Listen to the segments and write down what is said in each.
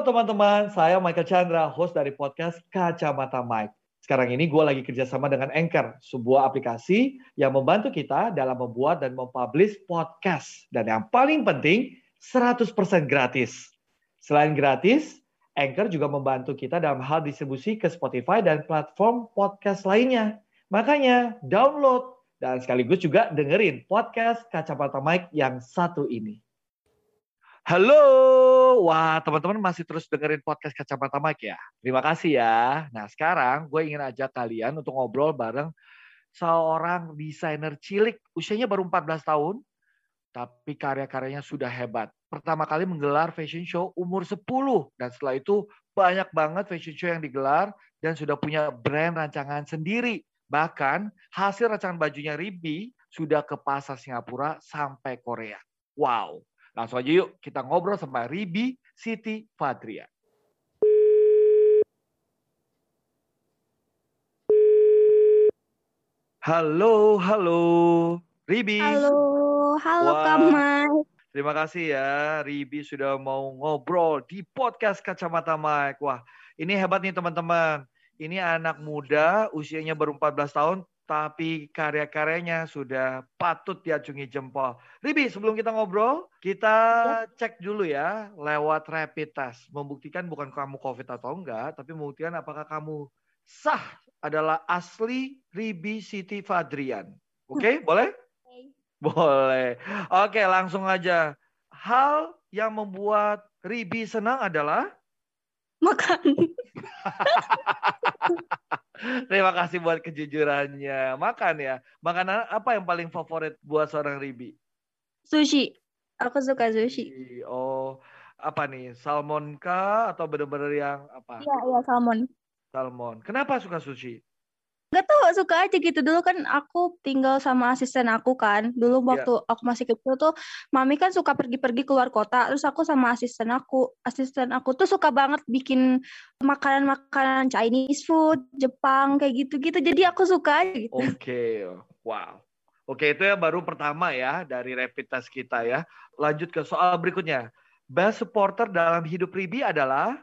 Teman-teman, saya Michael Chandra, host dari podcast Kacamata Mike. Sekarang ini gue lagi kerjasama dengan Anchor, sebuah aplikasi yang membantu kita dalam membuat dan mempublish podcast. Dan yang paling penting, 100% gratis. Selain gratis, Anchor juga membantu kita dalam hal distribusi ke Spotify dan platform podcast lainnya. Makanya download dan sekaligus juga dengerin podcast Kacamata Mike yang satu ini. Halo, wah teman-teman masih terus dengerin podcast Kacamata Mike ya. Terima kasih ya. Nah sekarang gue ingin ajak kalian untuk ngobrol bareng seorang desainer cilik, usianya baru 14 tahun, tapi karya-karyanya sudah hebat. Pertama kali menggelar fashion show umur 10, dan setelah itu banyak banget fashion show yang digelar dan sudah punya brand rancangan sendiri. Bahkan hasil rancangan bajunya Ribi sudah ke pasar Singapura sampai Korea. Wow, Langsung aja yuk kita ngobrol sama Ribi Siti Fadria. Halo, halo. Ribi. Halo, halo Wah. Kak Terima kasih ya, Ribi sudah mau ngobrol di podcast Kacamata Mike. Wah, ini hebat nih teman-teman. Ini anak muda, usianya baru 14 tahun, tapi karya-karyanya sudah patut diacungi jempol. Ribi, sebelum kita ngobrol, kita ya. cek dulu ya lewat rapid test. Membuktikan bukan kamu COVID atau enggak, tapi membuktikan apakah kamu sah adalah asli Ribi Siti Fadrian. Oke, okay? boleh? Okay. Boleh. Oke, langsung aja. Hal yang membuat Ribi senang adalah? Makan. Terima kasih buat kejujurannya. Makan ya. Makanan apa yang paling favorit buat seorang Ribi? Sushi. Aku suka sushi. Oh, apa nih? Salmon kah atau benar-benar yang apa? Iya, iya salmon. Salmon. Kenapa suka sushi? Gak tau suka aja gitu dulu kan aku tinggal sama asisten aku kan dulu iya. waktu yeah. aku masih kecil tuh mami kan suka pergi-pergi keluar kota terus aku sama asisten aku asisten aku tuh suka banget bikin makanan-makanan Chinese food Jepang kayak gitu-gitu jadi aku suka aja gitu. Oke okay. wow oke itu ya baru pertama ya dari rapid test kita ya lanjut ke soal berikutnya best supporter dalam hidup Ribi adalah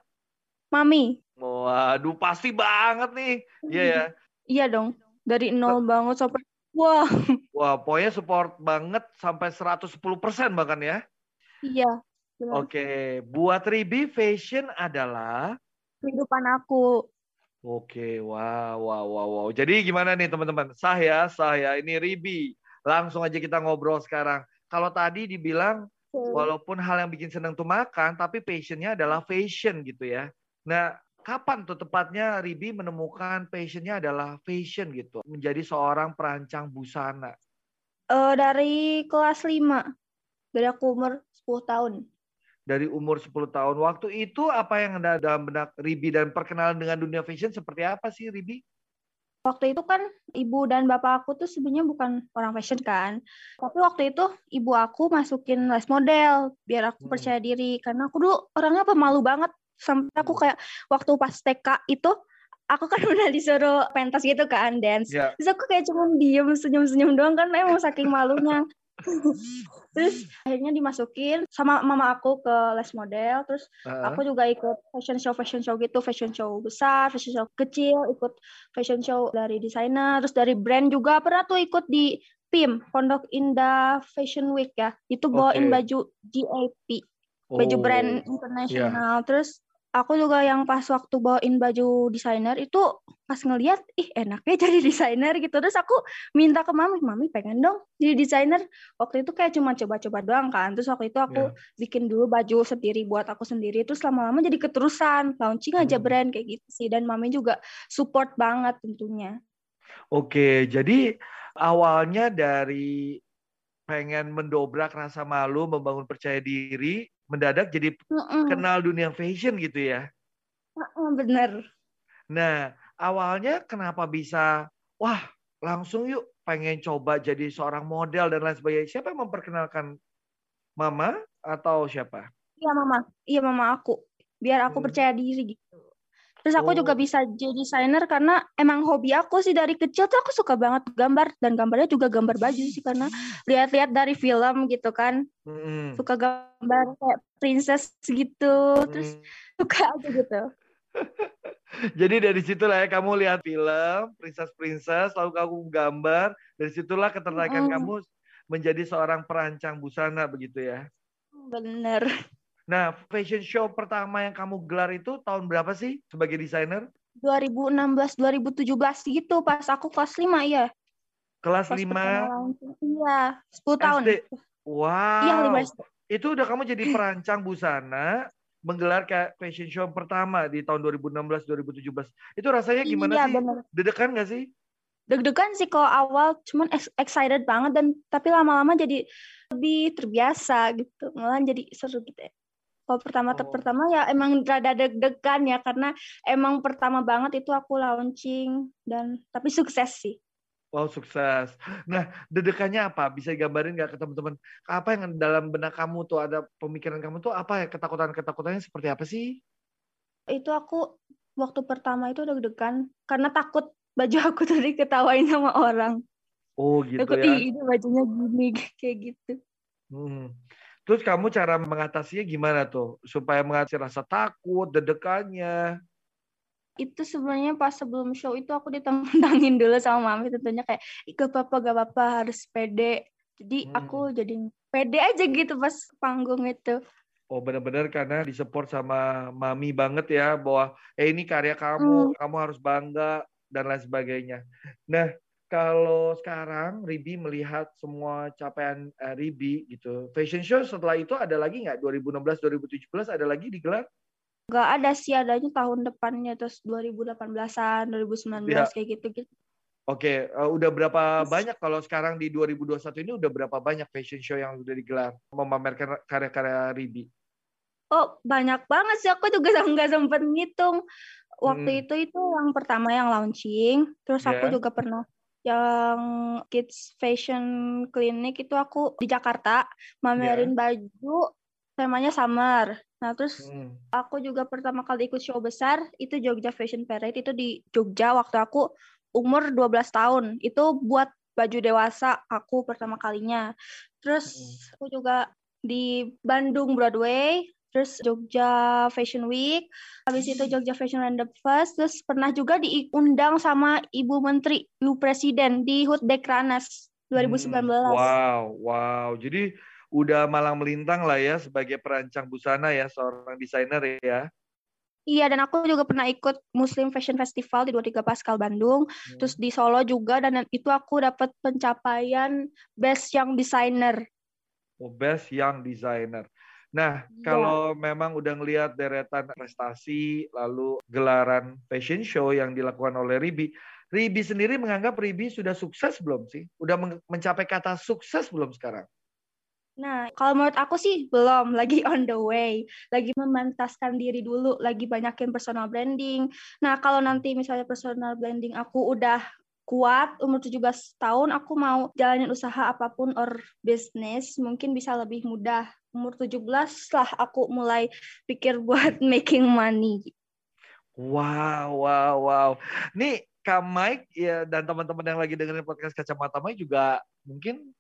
Mami. Waduh, pasti banget nih. Iya yeah, ya. Iya dong, dari nol banget sampai wah. Wah, pokoknya support banget sampai 110% bahkan ya. Iya. Oke, buat Ribi fashion adalah kehidupan aku. Oke, wow, wow, wow, wow. Jadi gimana nih teman-teman? Sah ya, sah ya. Ini Ribi. Langsung aja kita ngobrol sekarang. Kalau tadi dibilang walaupun hal yang bikin senang tuh makan, tapi passionnya adalah fashion gitu ya. Nah, kapan tuh tepatnya Ribi menemukan passionnya adalah fashion gitu, menjadi seorang perancang busana? Uh, dari kelas 5. Dari aku umur 10 tahun. Dari umur 10 tahun. Waktu itu apa yang ada dalam benak Ribi dan perkenalan dengan dunia fashion seperti apa sih Ribi? Waktu itu kan ibu dan bapak aku tuh sebenarnya bukan orang fashion kan. Tapi waktu itu ibu aku masukin les model biar aku hmm. percaya diri karena aku dulu orangnya pemalu banget sampai aku hmm. kayak waktu pas TK itu aku kan udah disuruh pentas gitu kan dance yeah. terus aku kayak cuma diem senyum senyum doang kan emang saking malunya terus akhirnya dimasukin sama mama aku ke les model terus uh. aku juga ikut fashion show fashion show gitu fashion show besar fashion show kecil ikut fashion show dari desainer terus dari brand juga pernah tuh ikut di PIM Pondok Indah Fashion Week ya itu bawain okay. baju GAP baju oh, brand internasional yeah. terus aku juga yang pas waktu bawain baju desainer itu pas ngeliat ih enaknya jadi desainer gitu. Terus aku minta ke mami mami pengen dong jadi desainer. Waktu itu kayak cuma coba-coba doang kan. Terus waktu itu aku yeah. bikin dulu baju sendiri buat aku sendiri. Terus lama-lama jadi keterusan launching aja hmm. brand kayak gitu sih. Dan mami juga support banget tentunya. Oke jadi awalnya dari pengen mendobrak rasa malu membangun percaya diri mendadak jadi uh-uh. kenal dunia fashion gitu ya. Uh-uh, bener. Nah, awalnya kenapa bisa, wah langsung yuk pengen coba jadi seorang model dan lain sebagainya. Siapa yang memperkenalkan mama atau siapa? Iya mama, iya mama aku. Biar aku hmm. percaya diri gitu. Terus aku juga Oh. bisa jadi desainer karena emang hobi aku sih dari kecil tuh aku suka banget gambar dan gambarnya juga gambar baju sih karena lihat-lihat dari film gitu kan. Mm-mm. Suka gambar kayak princess gitu. Terus Mm. suka aja gitu. Jadi dari situlah ya kamu lihat film princess-princess, lalu kamu gambar, dari situlah ketertarikan Mm. kamu menjadi seorang perancang busana begitu ya. Bener. Nah, fashion show pertama yang kamu gelar itu tahun berapa sih sebagai desainer? 2016 2017 gitu pas aku kelas 5 ya. Kelas Pas 5 pertama launching. Iya, 10 tahun. SD. Wow. Iya, 5 SD. Itu udah kamu jadi perancang busana, menggelar kayak fashion show pertama di tahun 2016 2017. Itu rasanya gimana Iya, sih? bener. Dedekan nggak sih? Deg-degan sih kalau awal, cuman ex- excited banget dan tapi lama-lama jadi lebih terbiasa gitu. Malah jadi seru gitu ya. Kalau pertama Oh. pertama ya emang rada deg-degan ya karena emang pertama banget itu aku launching dan tapi sukses sih. Wow, sukses. Nah, dedekannya apa? Bisa gambarin nggak ke teman-teman? Apa yang dalam benak kamu tuh ada pemikiran kamu tuh apa ya? Ketakutan-ketakutannya seperti apa sih? Itu aku waktu pertama itu deg-degan karena takut baju aku tuh diketawain sama orang. Oh, gitu Takut ya. "Ih, ini bajunya gini kayak gitu. Hmm. Terus kamu cara mengatasinya gimana tuh? Supaya mengatasi rasa takut, dedekannya. itu sebenarnya pas sebelum show itu aku ditentangin dulu sama mami tentunya kayak "Ih, gak apa-apa gak apa-apa harus pede jadi Hmm. aku jadi pede aja gitu pas panggung itu Oh, benar-benar karena disupport sama mami banget ya bahwa eh ini karya kamu, Hmm. kamu harus bangga dan lain sebagainya. Nah, kalau sekarang Ribi melihat semua capaian eh, Ribi gitu, fashion show setelah itu ada lagi nggak? 2016, 2017 ada lagi digelar? Gak ada sih adanya tahun depannya terus 2018an 2019 Ya. kayak gitu gitu Oke, eh, udah berapa Terus- banyak kalau sekarang di 2021 ini udah berapa banyak fashion show yang udah digelar memamerkan karya-karya Ribi? oh banyak banget sih aku juga nggak sempet ngitung waktu Hmm. itu itu yang pertama yang launching terus aku Ya. juga pernah yang kids fashion clinic itu aku di Jakarta mamerin baju temanya summer nah terus Hmm. aku juga pertama kali ikut show besar itu Jogja Fashion Parade itu di Jogja waktu aku umur 12 tahun. Itu buat baju dewasa aku pertama kalinya. Terus aku juga di Bandung Broadway, terus Jogja Fashion Week, habis itu Jogja Fashion Random Fest, terus pernah juga diundang sama Ibu Menteri, Ibu Presiden di HUT Dekranas 2019. Hmm, Wow, wow. Jadi udah malang melintang lah ya sebagai perancang busana ya, seorang desainer ya. Iya, dan aku juga pernah ikut Muslim Fashion Festival di 23 Pascal Bandung, Hmm. terus di Solo juga, dan itu aku dapat pencapaian Best Young Designer. Oh, best young designer. Nah, Iya. kalau memang udah ngelihat deretan prestasi, lalu gelaran fashion show yang dilakukan oleh Ribi, Ribi sendiri menganggap Ribi sudah sukses belum sih? Udah men- mencapai kata sukses belum sekarang? Nah, kalau menurut aku sih belum, lagi on the way, lagi memantaskan diri dulu, lagi banyakin personal branding. Nah, kalau nanti misalnya personal branding aku udah kuat, umur 17 tahun, aku mau jalanin usaha apa pun or bisnis, mungkin bisa lebih mudah. Umur 17 lah aku mulai pikir buat making money. Wow, wow, wow. Nih, Kak Mike ya, dan teman-teman yang lagi dengerin podcast Kacamata Mike juga mungkin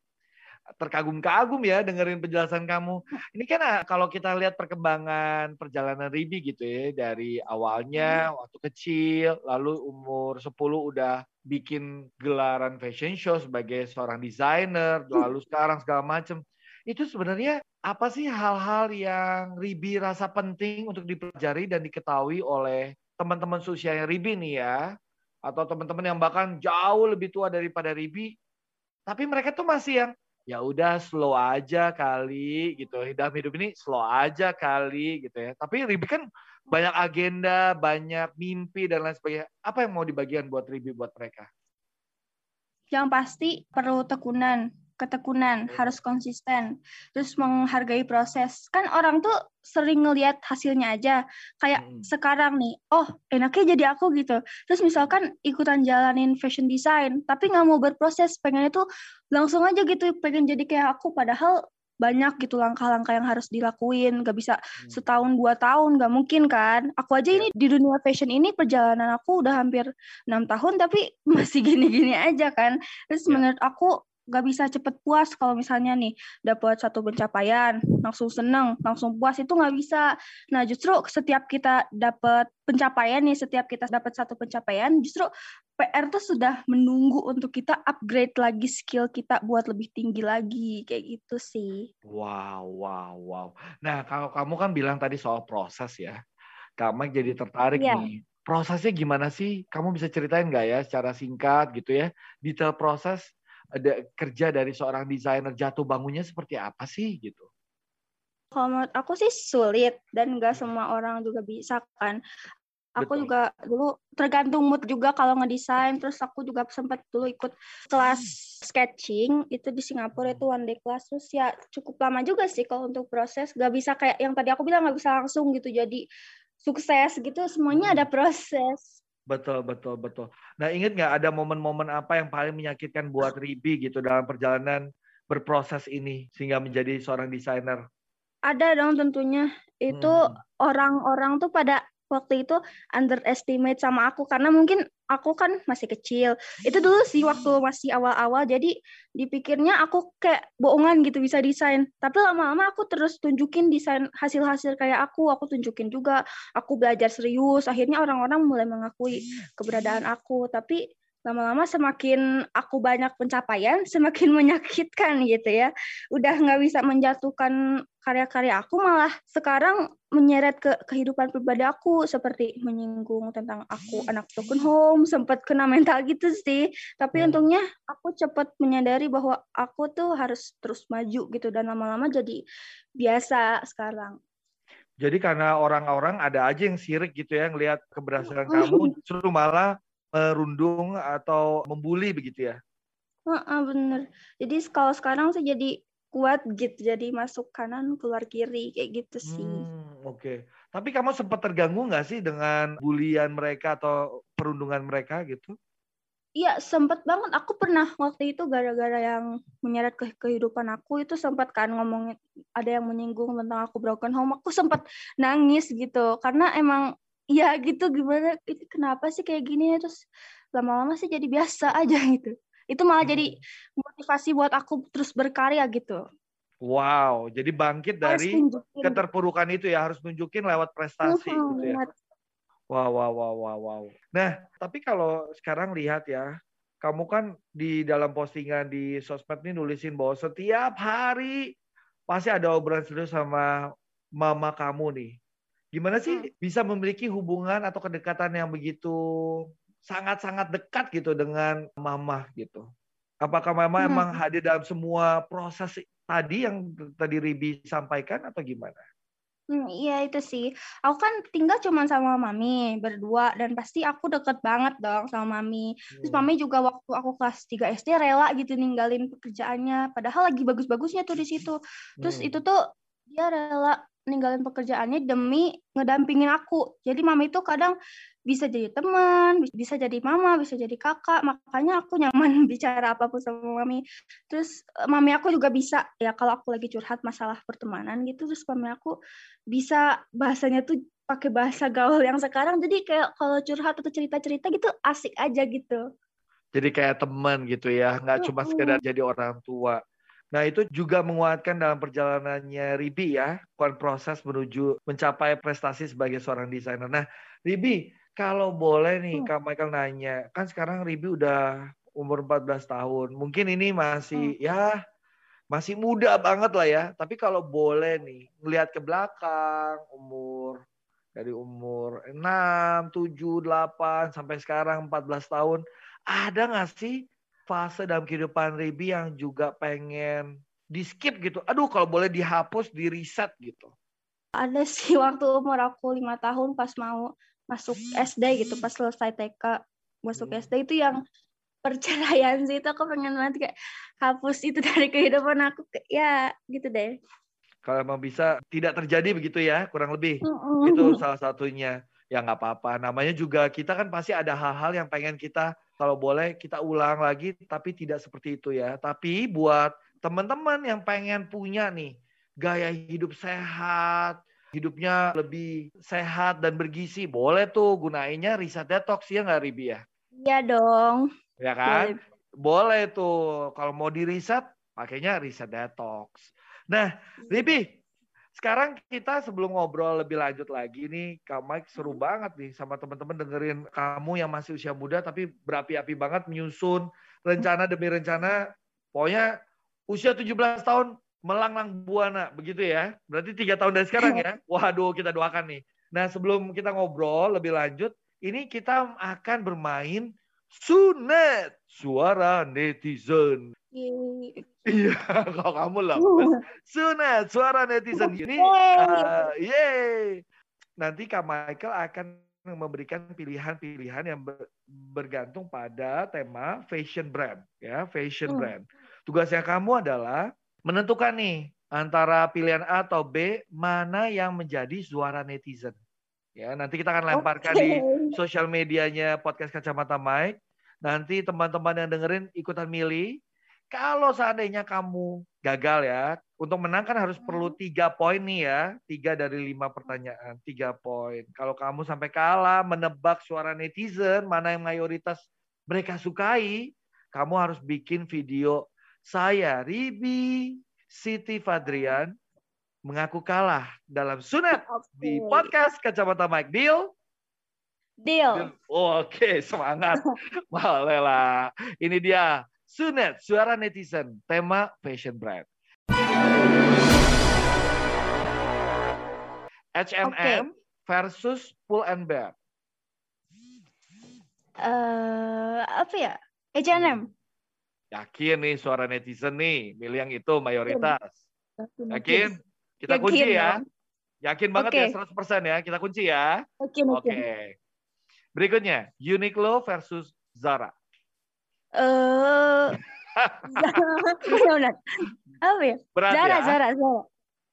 terkagum-kagum ya dengerin penjelasan kamu. Ini kan ah, kalau kita lihat perkembangan perjalanan Ribi gitu ya dari awalnya waktu kecil lalu umur 10 udah bikin gelaran fashion show sebagai seorang desainer lalu sekarang segala macam. Itu sebenarnya apa sih hal-hal yang Ribi rasa penting untuk dipelajari dan diketahui oleh teman-teman seusianya Ribi nih ya atau teman-teman yang bahkan jauh lebih tua daripada Ribi tapi mereka tuh masih yang ya udah slow aja kali gitu. Dalam hidup ini slow aja kali gitu ya. Tapi Ribi kan banyak agenda banyak mimpi dan lain sebagainya. Apa yang mau dibagian buat Ribi buat mereka? Yang pasti perlu tekunan, ketekunan, harus konsisten, terus menghargai proses. Kan orang tuh sering ngelihat hasilnya aja. Kayak Mm. sekarang nih, oh enaknya jadi aku gitu. Terus misalkan ikutan jalanin fashion design, tapi nggak mau berproses, pengen itu langsung aja gitu, pengen jadi kayak aku. Padahal banyak gitu langkah-langkah yang harus dilakuin gak bisa hmm. setahun dua tahun gak mungkin kan aku aja ini iya. di dunia fashion ini perjalanan aku udah hampir enam tahun tapi masih gini-gini aja kan terus yeah. menurut aku gak bisa cepet puas kalau misalnya nih dapat satu pencapaian langsung seneng langsung puas itu nggak bisa nah justru setiap kita dapat pencapaian nih setiap kita dapat satu pencapaian justru PR tuh sudah menunggu untuk kita upgrade lagi skill kita buat lebih tinggi lagi kayak gitu sih. Wow, wow, wow. Nah, kalau kamu kan bilang tadi soal proses ya. Kamu jadi tertarik yeah. nih. Prosesnya gimana sih? Kamu bisa ceritain nggak ya secara singkat gitu ya? Detail proses kerja dari seorang desainer jatuh bangunnya seperti apa sih gitu? Kalau menurut aku sih sulit dan nggak semua orang juga bisa kan aku Betul. juga dulu tergantung mood juga kalau ngedesain terus aku juga sempat dulu ikut kelas sketching itu di Singapura itu one day class terus ya cukup lama juga sih kalau untuk proses gak bisa kayak yang tadi aku bilang gak bisa langsung gitu jadi sukses gitu semuanya ada hmm. proses betul betul betul nah inget nggak ada momen-momen apa yang paling menyakitkan buat Ribi gitu dalam perjalanan berproses ini sehingga menjadi seorang desainer ada dong tentunya itu hmm. orang-orang hmm. tuh pada waktu itu underestimate sama aku karena mungkin aku kan masih kecil. Itu dulu sih waktu masih awal-awal jadi dipikirnya aku kayak bohongan gitu bisa desain. Tapi lama-lama aku terus tunjukin desain hasil-hasil kayak aku, aku tunjukin juga aku belajar serius. Akhirnya orang-orang mulai mengakui keberadaan aku. Tapi lama-lama semakin aku banyak pencapaian, semakin menyakitkan gitu ya. Udah nggak bisa menjatuhkan karya-karya aku, malah sekarang menyeret ke kehidupan pribadi aku, seperti menyinggung tentang aku anak token home, sempat kena mental gitu sih. Tapi hmm. untungnya aku cepat menyadari bahwa aku tuh harus terus maju gitu, dan lama-lama jadi biasa sekarang. Jadi karena orang-orang ada aja yang sirik gitu ya, ngelihat keberhasilan kamu, justru malah merundung atau membuli begitu ya? Uh, bener. Jadi kalau sekarang sih jadi kuat gitu, jadi masuk kanan keluar kiri kayak gitu sih. Hmm, Oke. Okay. Tapi kamu sempat terganggu nggak sih dengan bulian mereka atau perundungan mereka gitu? Iya, sempat banget. Aku pernah waktu itu gara-gara yang menyeret ke kehidupan aku itu sempat kan ngomongin ada yang menyinggung tentang aku broken home. Aku sempat nangis gitu karena emang ya gitu. Gimana? Itu kenapa sih kayak gini ya? Terus lama-lama sih jadi biasa aja gitu. Itu malah hmm. jadi motivasi buat aku terus berkarya gitu. Wow. Jadi bangkit dari keterpurukan itu ya? Harus nunjukin lewat prestasi hmm, gitu ya? wow wow wow wow wow. Nah tapi kalau sekarang lihat ya kamu kan di dalam postingan di sosmed ini nulisin bahwa setiap hari pasti ada obrolan serius sama mama kamu nih Gimana sih hmm. bisa memiliki hubungan atau kedekatan yang begitu sangat-sangat dekat gitu dengan mama gitu? Apakah mama hmm. emang hadir dalam semua proses tadi yang tadi Ribi sampaikan atau gimana? Hmm, iya itu sih. Aku kan tinggal cuma sama mami berdua dan pasti aku deket banget dong sama mami. Terus hmm. mami juga waktu aku kelas 3 SD rela gitu ninggalin pekerjaannya. Padahal lagi bagus-bagusnya tuh di situ. Terus hmm. itu tuh dia rela ninggalin pekerjaannya demi ngedampingin aku. Jadi mama itu kadang bisa jadi teman, bisa jadi mama, bisa jadi kakak. Makanya aku nyaman bicara apa pun sama mami. Terus eh, mami aku juga bisa ya kalau aku lagi curhat masalah pertemanan gitu, terus mami aku bisa bahasanya tuh pakai bahasa gaul yang sekarang. Jadi kayak kalau curhat atau cerita-cerita gitu asik aja gitu. Jadi kayak teman gitu ya, nggak cuma sekedar jadi orang tua. Nah, itu juga menguatkan dalam perjalanannya Ribi ya, bukan proses menuju mencapai prestasi sebagai seorang desainer. Nah, Ribi, kalau boleh nih hmm. Kak Michael nanya, kan sekarang Ribi udah umur 14 tahun. Mungkin ini masih hmm. ya masih muda banget lah ya. Tapi kalau boleh nih ngelihat ke belakang umur dari umur 6, 7, 8 sampai sekarang 14 tahun, ada nggak sih fase dalam kehidupan Ribi yang juga pengen di skip gitu. Aduh kalau boleh dihapus, di reset gitu. Ada sih waktu umur aku lima tahun pas mau masuk SD gitu, pas selesai TK masuk hmm. SD itu yang perceraian sih itu aku pengen banget kayak hapus itu dari kehidupan aku ya gitu deh. Kalau mau bisa tidak terjadi begitu ya kurang lebih mm -hmm. itu salah satunya. Ya nggak apa-apa. Namanya juga kita kan pasti ada hal-hal yang pengen kita kalau boleh kita ulang lagi, tapi tidak seperti itu ya. Tapi buat teman-teman yang pengen punya nih gaya hidup sehat, hidupnya lebih sehat dan bergizi, boleh tuh gunainnya Reset Detox ya nggak Ribi ya? Iya dong. Ya kan? Boleh, boleh tuh. Kalau mau di reset, pakainya Reset Detox. Nah, Ribi, sekarang kita sebelum ngobrol lebih lanjut lagi nih, Kak Mike seru hmm. banget nih sama teman-teman dengerin kamu yang masih usia muda tapi berapi-api banget menyusun rencana demi rencana. Pokoknya usia 17 tahun melanglang buana, begitu ya. Berarti tiga tahun dari sekarang ya. Waduh, kita doakan nih. Nah, sebelum kita ngobrol lebih lanjut, ini kita akan bermain sunat suara netizen. Iya, kalau kamu lah. Sunat, suara netizen. Ini, uh, yeay. Nanti Kak Michael akan memberikan pilihan-pilihan yang bergantung pada tema fashion brand, ya, fashion hmm. brand. Tugasnya kamu adalah menentukan nih antara pilihan A atau B mana yang menjadi suara netizen. Ya, nanti kita akan lemparkan okay. di sosial medianya podcast Kacamata Mike. Nanti teman-teman yang dengerin ikutan milih kalau seandainya kamu gagal ya, untuk menang kan harus perlu hmm. tiga poin nih ya, tiga dari lima pertanyaan, tiga poin. Kalau kamu sampai kalah menebak suara netizen mana yang mayoritas mereka sukai, kamu harus bikin video saya Ribi Siti Fadrian mengaku kalah dalam sunat okay. di podcast Kacamata Mike Deal. Deal. Deal. Oh, Oke, okay. semangat. Boleh lah. Ini dia Sunet, suara netizen, tema fashion brand. H&M okay. versus Pull and Bear. Uh, apa ya? H&M. Yakin nih suara netizen nih, milih yang itu mayoritas. Yakin? Kita Yakin, kunci ya. Yakin banget okay. ya 100% ya, kita kunci ya. Oke. Okay, okay. Berikutnya, Uniqlo versus Zara. Eh benar. Apa ya? Berat Zara, ya? Zara, Zara.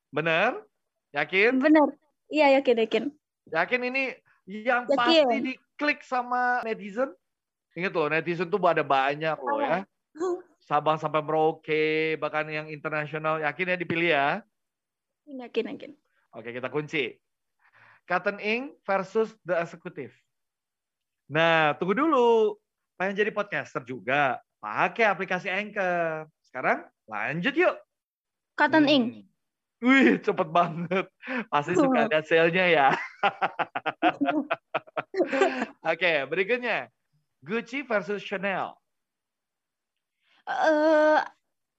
Bener? Yakin? Bener. Iya, yakin, yakin. Yakin ini yang yakin. pasti diklik sama netizen? Ingat loh, netizen tuh ada banyak loh ya. Sabang sampai Merauke, bahkan yang internasional. Yakin ya dipilih ya? Yakin, yakin. Oke, kita kunci. Cotton Ink versus The Executive. Nah, tunggu dulu pengen jadi podcaster juga, pakai aplikasi Anchor. Sekarang lanjut yuk. Cotton hmm. Ink. Wih, cepet banget. Pasti suka lihat sale-nya ya. Oke, okay, berikutnya. Gucci versus Chanel. Uh,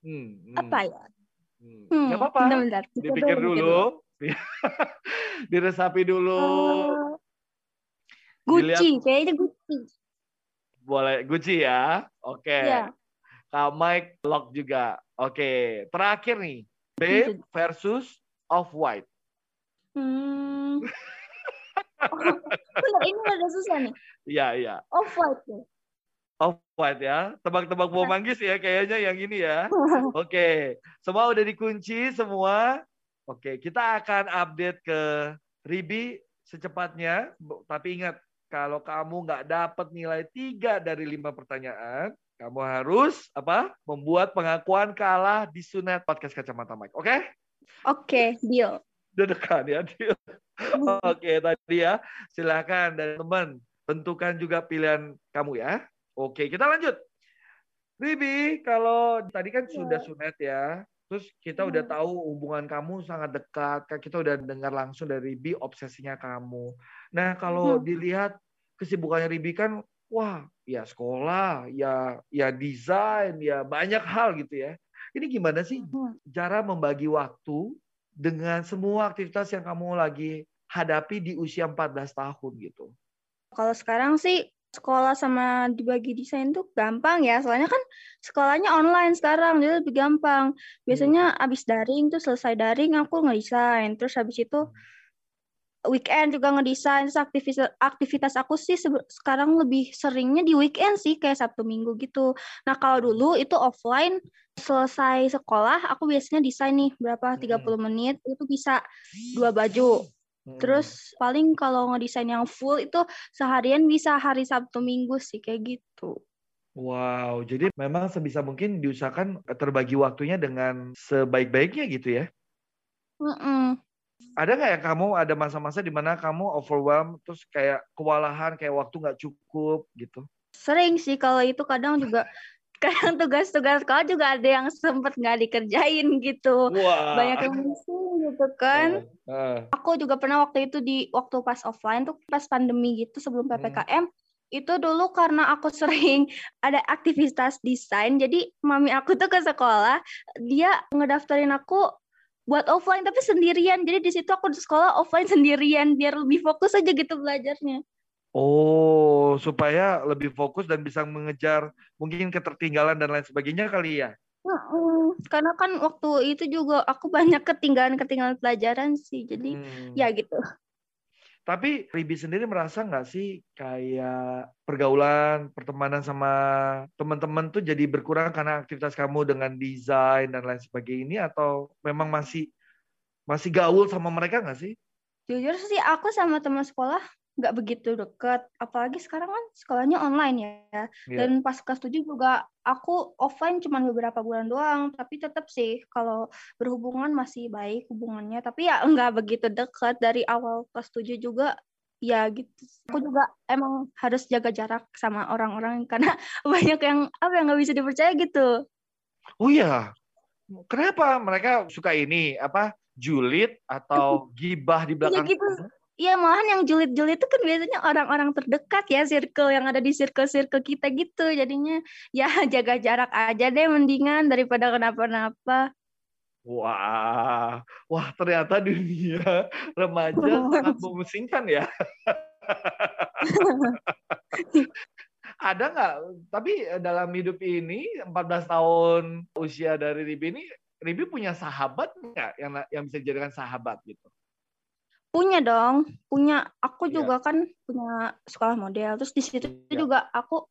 hmm, hmm. Apa ya? Hmm. Hmm, Gak apa-apa. Dipikir dulu. Diresapi dulu. Uh, Gucci, Dilihat. kayaknya Gucci boleh Gucci ya. Oke. Okay. Yeah. Kak Mike lock juga. Oke. Okay. Terakhir nih. Babe versus Off-White. Hmm. oh, ini ada susah nih. Iya, iya. Off-White ya. Off-White ya. Tebak-tebak bau manggis ya kayaknya yang ini ya. Oke. Okay. Semua udah dikunci semua. Oke, okay. kita akan update ke Ribi secepatnya. Tapi ingat, kalau kamu nggak dapat nilai tiga dari lima pertanyaan, kamu harus apa? Membuat pengakuan kalah di Sunet Podcast Kacamata Mike. Oke? Okay? Oke, okay, deal. Dedekan ya, deal. Oke, okay, tadi ya. Silakan dan teman tentukan juga pilihan kamu ya. Oke, kita lanjut. Ribi, kalau tadi kan yeah. sudah Sunet ya. Terus kita udah tahu hubungan kamu sangat dekat. Kita udah dengar langsung dari Ribi obsesinya kamu. Nah, kalau dilihat kesibukannya Ribi kan wah ya sekolah, ya ya desain, ya banyak hal gitu ya. Ini gimana sih cara membagi waktu dengan semua aktivitas yang kamu lagi hadapi di usia 14 tahun gitu? Kalau sekarang sih sekolah sama dibagi desain tuh gampang ya. Soalnya kan sekolahnya online sekarang, jadi lebih gampang. Biasanya hmm. abis daring tuh selesai daring aku ngedesain. Terus habis itu weekend juga ngedesain aktivitas aktivitas aku sih sekarang lebih seringnya di weekend sih kayak Sabtu Minggu gitu. Nah, kalau dulu itu offline selesai sekolah aku biasanya desain nih berapa 30 menit itu bisa dua baju. Hmm. Terus paling kalau ngedesain yang full itu seharian bisa hari Sabtu Minggu sih kayak gitu. Wow, jadi memang sebisa mungkin diusahakan terbagi waktunya dengan sebaik-baiknya gitu ya? Mm -mm. Ada nggak ya kamu ada masa-masa di mana kamu overwhelmed terus kayak kewalahan, kayak waktu nggak cukup gitu? Sering sih kalau itu kadang juga kadang tugas-tugas sekolah juga ada yang sempet nggak dikerjain gitu. Wah. Banyak yang missing gitu kan. Uh, uh. Aku juga pernah waktu itu di waktu pas offline tuh pas pandemi gitu sebelum PPKM. Hmm itu dulu karena aku sering ada aktivitas desain jadi mami aku tuh ke sekolah dia ngedaftarin aku buat offline tapi sendirian jadi di situ aku di sekolah offline sendirian biar lebih fokus aja gitu belajarnya oh supaya lebih fokus dan bisa mengejar mungkin ketertinggalan dan lain sebagainya kali ya karena kan waktu itu juga aku banyak ketinggalan ketinggalan pelajaran sih jadi hmm. ya gitu tapi Ribi sendiri merasa nggak sih kayak pergaulan, pertemanan sama teman-teman tuh jadi berkurang karena aktivitas kamu dengan desain dan lain sebagainya ini atau memang masih masih gaul sama mereka nggak sih? Jujur sih aku sama teman sekolah nggak begitu deket. Apalagi sekarang kan sekolahnya online ya. Yeah. dan pas kelas 7 juga aku offline cuma beberapa bulan doang. Tapi tetap sih kalau berhubungan masih baik hubungannya. Tapi ya nggak begitu dekat dari awal kelas 7 juga ya gitu. Aku juga emang harus jaga jarak sama orang-orang. Karena banyak yang apa yang nggak bisa dipercaya gitu. Oh iya. Kenapa mereka suka ini? Apa? Julid atau gibah di belakang ya gitu Iya malahan yang julid-julid itu kan biasanya orang-orang terdekat ya circle yang ada di circle-circle kita gitu jadinya ya jaga jarak aja deh mendingan daripada kenapa-napa. Wah, wah ternyata dunia remaja sangat memusingkan ya. ada nggak? Tapi dalam hidup ini 14 tahun usia dari Ribi ini, Ribi punya sahabat nggak yang yang bisa dijadikan sahabat gitu? Punya dong, punya. Aku yeah. juga kan punya sekolah model. Terus di situ yeah. juga aku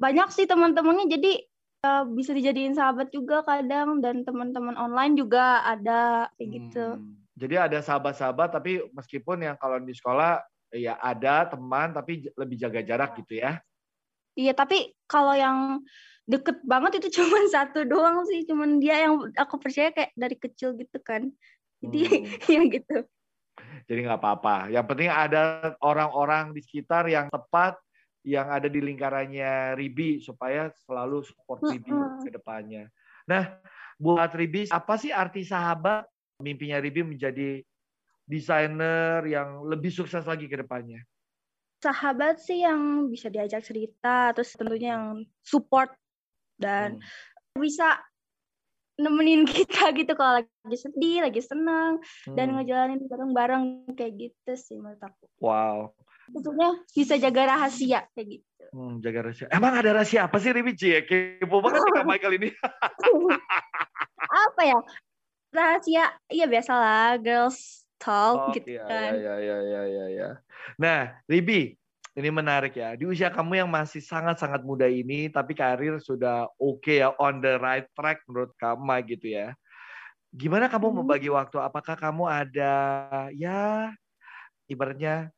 banyak sih teman-temannya jadi uh, bisa dijadiin sahabat juga kadang dan teman-teman online juga ada kayak gitu. Hmm. Jadi ada sahabat-sahabat tapi meskipun yang kalau di sekolah ya ada teman tapi lebih jaga jarak gitu ya. Iya, tapi kalau yang deket banget itu cuma satu doang sih, cuman dia yang aku percaya kayak dari kecil gitu kan. Jadi hmm. ya gitu. Jadi nggak apa-apa. Yang penting ada orang-orang di sekitar yang tepat, yang ada di lingkarannya Ribi supaya selalu support Ribi ke depannya. Nah, buat Ribi, apa sih arti sahabat? Mimpinya Ribi menjadi desainer yang lebih sukses lagi ke depannya. Sahabat sih yang bisa diajak cerita, terus tentunya yang support dan hmm. bisa nemenin kita gitu kalau lagi sedih, lagi senang hmm. dan ngejalanin bareng-bareng kayak gitu sih menurut aku. Wow. Tentunya bisa jaga rahasia kayak gitu. Hmm, jaga rahasia. Emang ada rahasia apa sih Ribi Cie? Kepo banget Kak Michael ini. apa ya? Rahasia, iya biasalah girls talk oh, gitu iya, kan. Iya, iya, iya, iya, iya. Nah, Ribi, ini menarik ya. Di usia kamu yang masih sangat-sangat muda ini, tapi karir sudah oke okay ya, on the right track menurut kamu gitu ya. Gimana kamu hmm. membagi waktu? Apakah kamu ada ya ibaratnya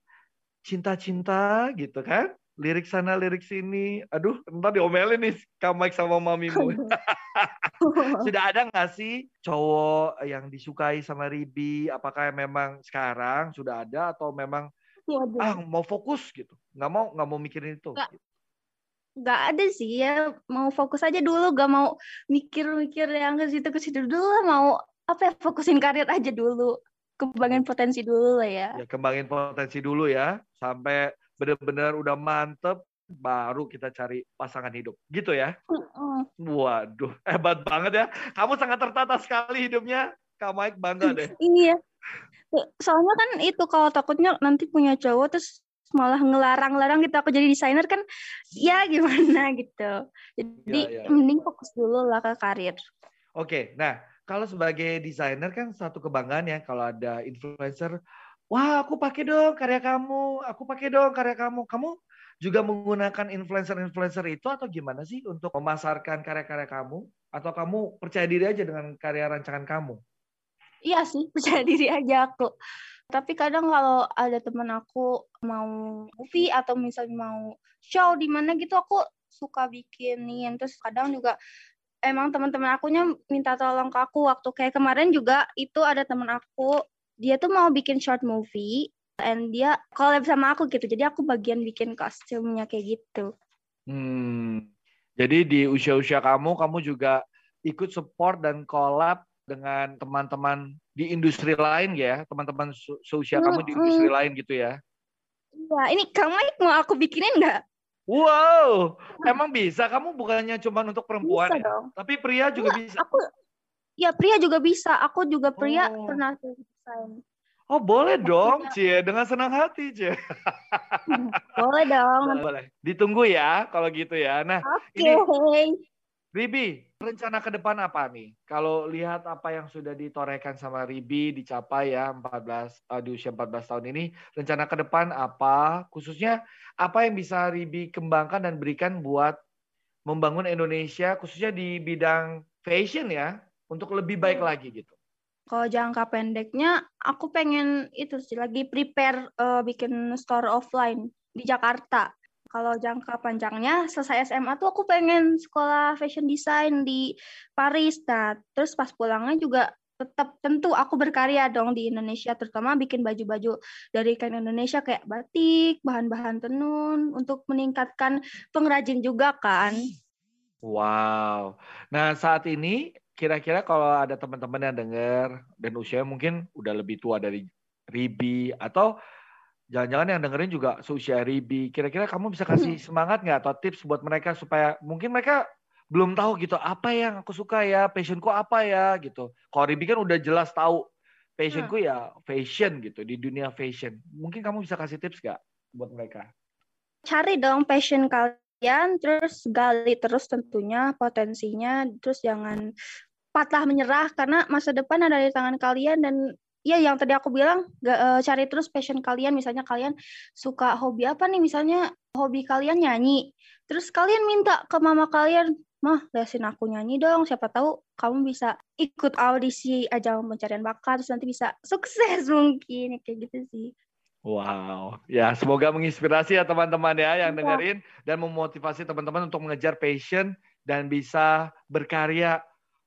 cinta-cinta gitu kan? Lirik sana, lirik sini. Aduh, entar diomelin nih Kak sama mamimu. Sudah ada nggak sih cowok yang disukai sama Ribi? Apakah memang sekarang sudah ada atau memang Waduh. ah mau fokus gitu. Nggak mau nggak mau mikirin itu nggak, nggak ada sih ya. Mau fokus aja dulu. Gak mau mikir-mikir yang ke situ ke situ dulu lah. Mau apa ya fokusin karir aja dulu. Kembangin hmm. potensi dulu lah ya. ya kembangin potensi dulu ya. Sampai benar-benar udah mantep baru kita cari pasangan hidup. Gitu ya. Uh waduh hebat banget ya. Kamu sangat tertata sekali hidupnya. Kak Mike bangga deh. Iya soalnya kan itu kalau takutnya nanti punya cowok terus malah ngelarang-larang gitu aku jadi desainer kan ya gimana gitu. Jadi ya, ya. mending fokus dulu lah ke karir. Oke nah kalau sebagai desainer kan satu kebanggaan ya kalau ada influencer wah aku pakai dong karya kamu aku pakai dong karya kamu. Kamu juga menggunakan influencer-influencer itu atau gimana sih untuk memasarkan karya-karya kamu? Atau kamu percaya diri aja dengan karya rancangan kamu iya sih percaya diri aja aku Tapi kadang kalau ada teman aku mau movie atau misalnya mau show di mana gitu aku suka bikinin. Terus kadang juga emang teman-teman akunya minta tolong ke aku waktu kayak kemarin juga itu ada teman aku dia tuh mau bikin short movie and dia collab sama aku gitu. Jadi aku bagian bikin kostumnya kayak gitu. Hmm. Jadi di usia-usia kamu kamu juga ikut support dan collab dengan teman-teman di industri lain ya, teman-teman seusia kamu di industri lain gitu ya? Iya, ini Kang Mike mau aku bikinin nggak? Wow, emang bisa? Kamu bukannya cuma untuk perempuan bisa ya? Dong. Tapi pria juga Enggak, bisa? Aku, ya pria juga bisa. Aku juga pria oh. pernah desain. Oh boleh dong, Cie. Dengan senang hati, Cie. boleh dong. Boleh, boleh. Ditunggu ya, kalau gitu ya. Nah, Oke. Okay. Ribi, rencana ke depan apa nih? Kalau lihat apa yang sudah ditorehkan sama Ribi dicapai ya 14 uh, eh, di usia 14 tahun ini, rencana ke depan apa? Khususnya apa yang bisa Ribi kembangkan dan berikan buat membangun Indonesia khususnya di bidang fashion ya untuk lebih baik hmm. lagi gitu. Kalau jangka pendeknya, aku pengen itu sih lagi prepare uh, bikin store offline di Jakarta kalau jangka panjangnya selesai SMA tuh aku pengen sekolah fashion design di Paris. Nah, terus pas pulangnya juga tetap tentu aku berkarya dong di Indonesia terutama bikin baju-baju dari kain Indonesia kayak batik, bahan-bahan tenun untuk meningkatkan pengrajin juga kan. Wow. Nah, saat ini kira-kira kalau ada teman-teman yang dengar dan usia mungkin udah lebih tua dari Ribi atau Jangan-jangan yang dengerin juga seusia Ribi. Kira-kira kamu bisa kasih hmm. semangat nggak atau tips buat mereka supaya mungkin mereka belum tahu gitu apa yang aku suka ya, passionku apa ya gitu. Kalau Ribi kan udah jelas tahu passionku ya fashion gitu di dunia fashion. Mungkin kamu bisa kasih tips nggak buat mereka? Cari dong passion kalian, terus gali terus tentunya potensinya, terus jangan patah menyerah karena masa depan ada di tangan kalian dan Iya, yang tadi aku bilang gak, uh, e, cari terus passion kalian. Misalnya kalian suka hobi apa nih? Misalnya hobi kalian nyanyi. Terus kalian minta ke mama kalian, mah lesin aku nyanyi dong. Siapa tahu kamu bisa ikut audisi ajang pencarian bakat. Terus nanti bisa sukses mungkin kayak gitu sih. Wow, ya semoga menginspirasi ya teman-teman ya yang iya. dengerin dan memotivasi teman-teman untuk mengejar passion dan bisa berkarya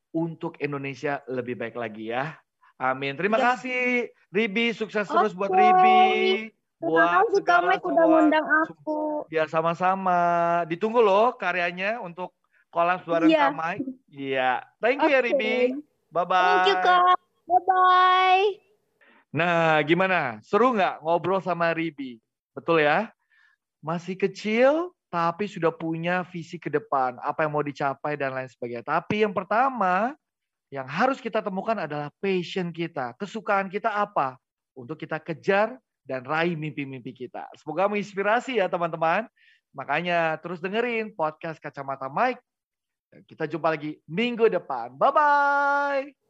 untuk Indonesia lebih baik lagi ya. Amin. Terima ya. kasih Ribi, sukses terus buat Ribi. Terima kasih kamu udah ngundang aku. Ya sama-sama. Ditunggu loh karyanya untuk kolab bareng ya. Kamai. Iya. Thank you okay. ya Ribi. Bye-bye. Thank you Kak. Bye-bye. Nah, gimana? Seru nggak ngobrol sama Ribi? Betul ya? Masih kecil, tapi sudah punya visi ke depan. Apa yang mau dicapai dan lain sebagainya. Tapi yang pertama, yang harus kita temukan adalah passion kita. Kesukaan kita apa? Untuk kita kejar dan raih mimpi-mimpi kita. Semoga menginspirasi ya teman-teman. Makanya terus dengerin podcast Kacamata Mike. Kita jumpa lagi minggu depan. Bye-bye.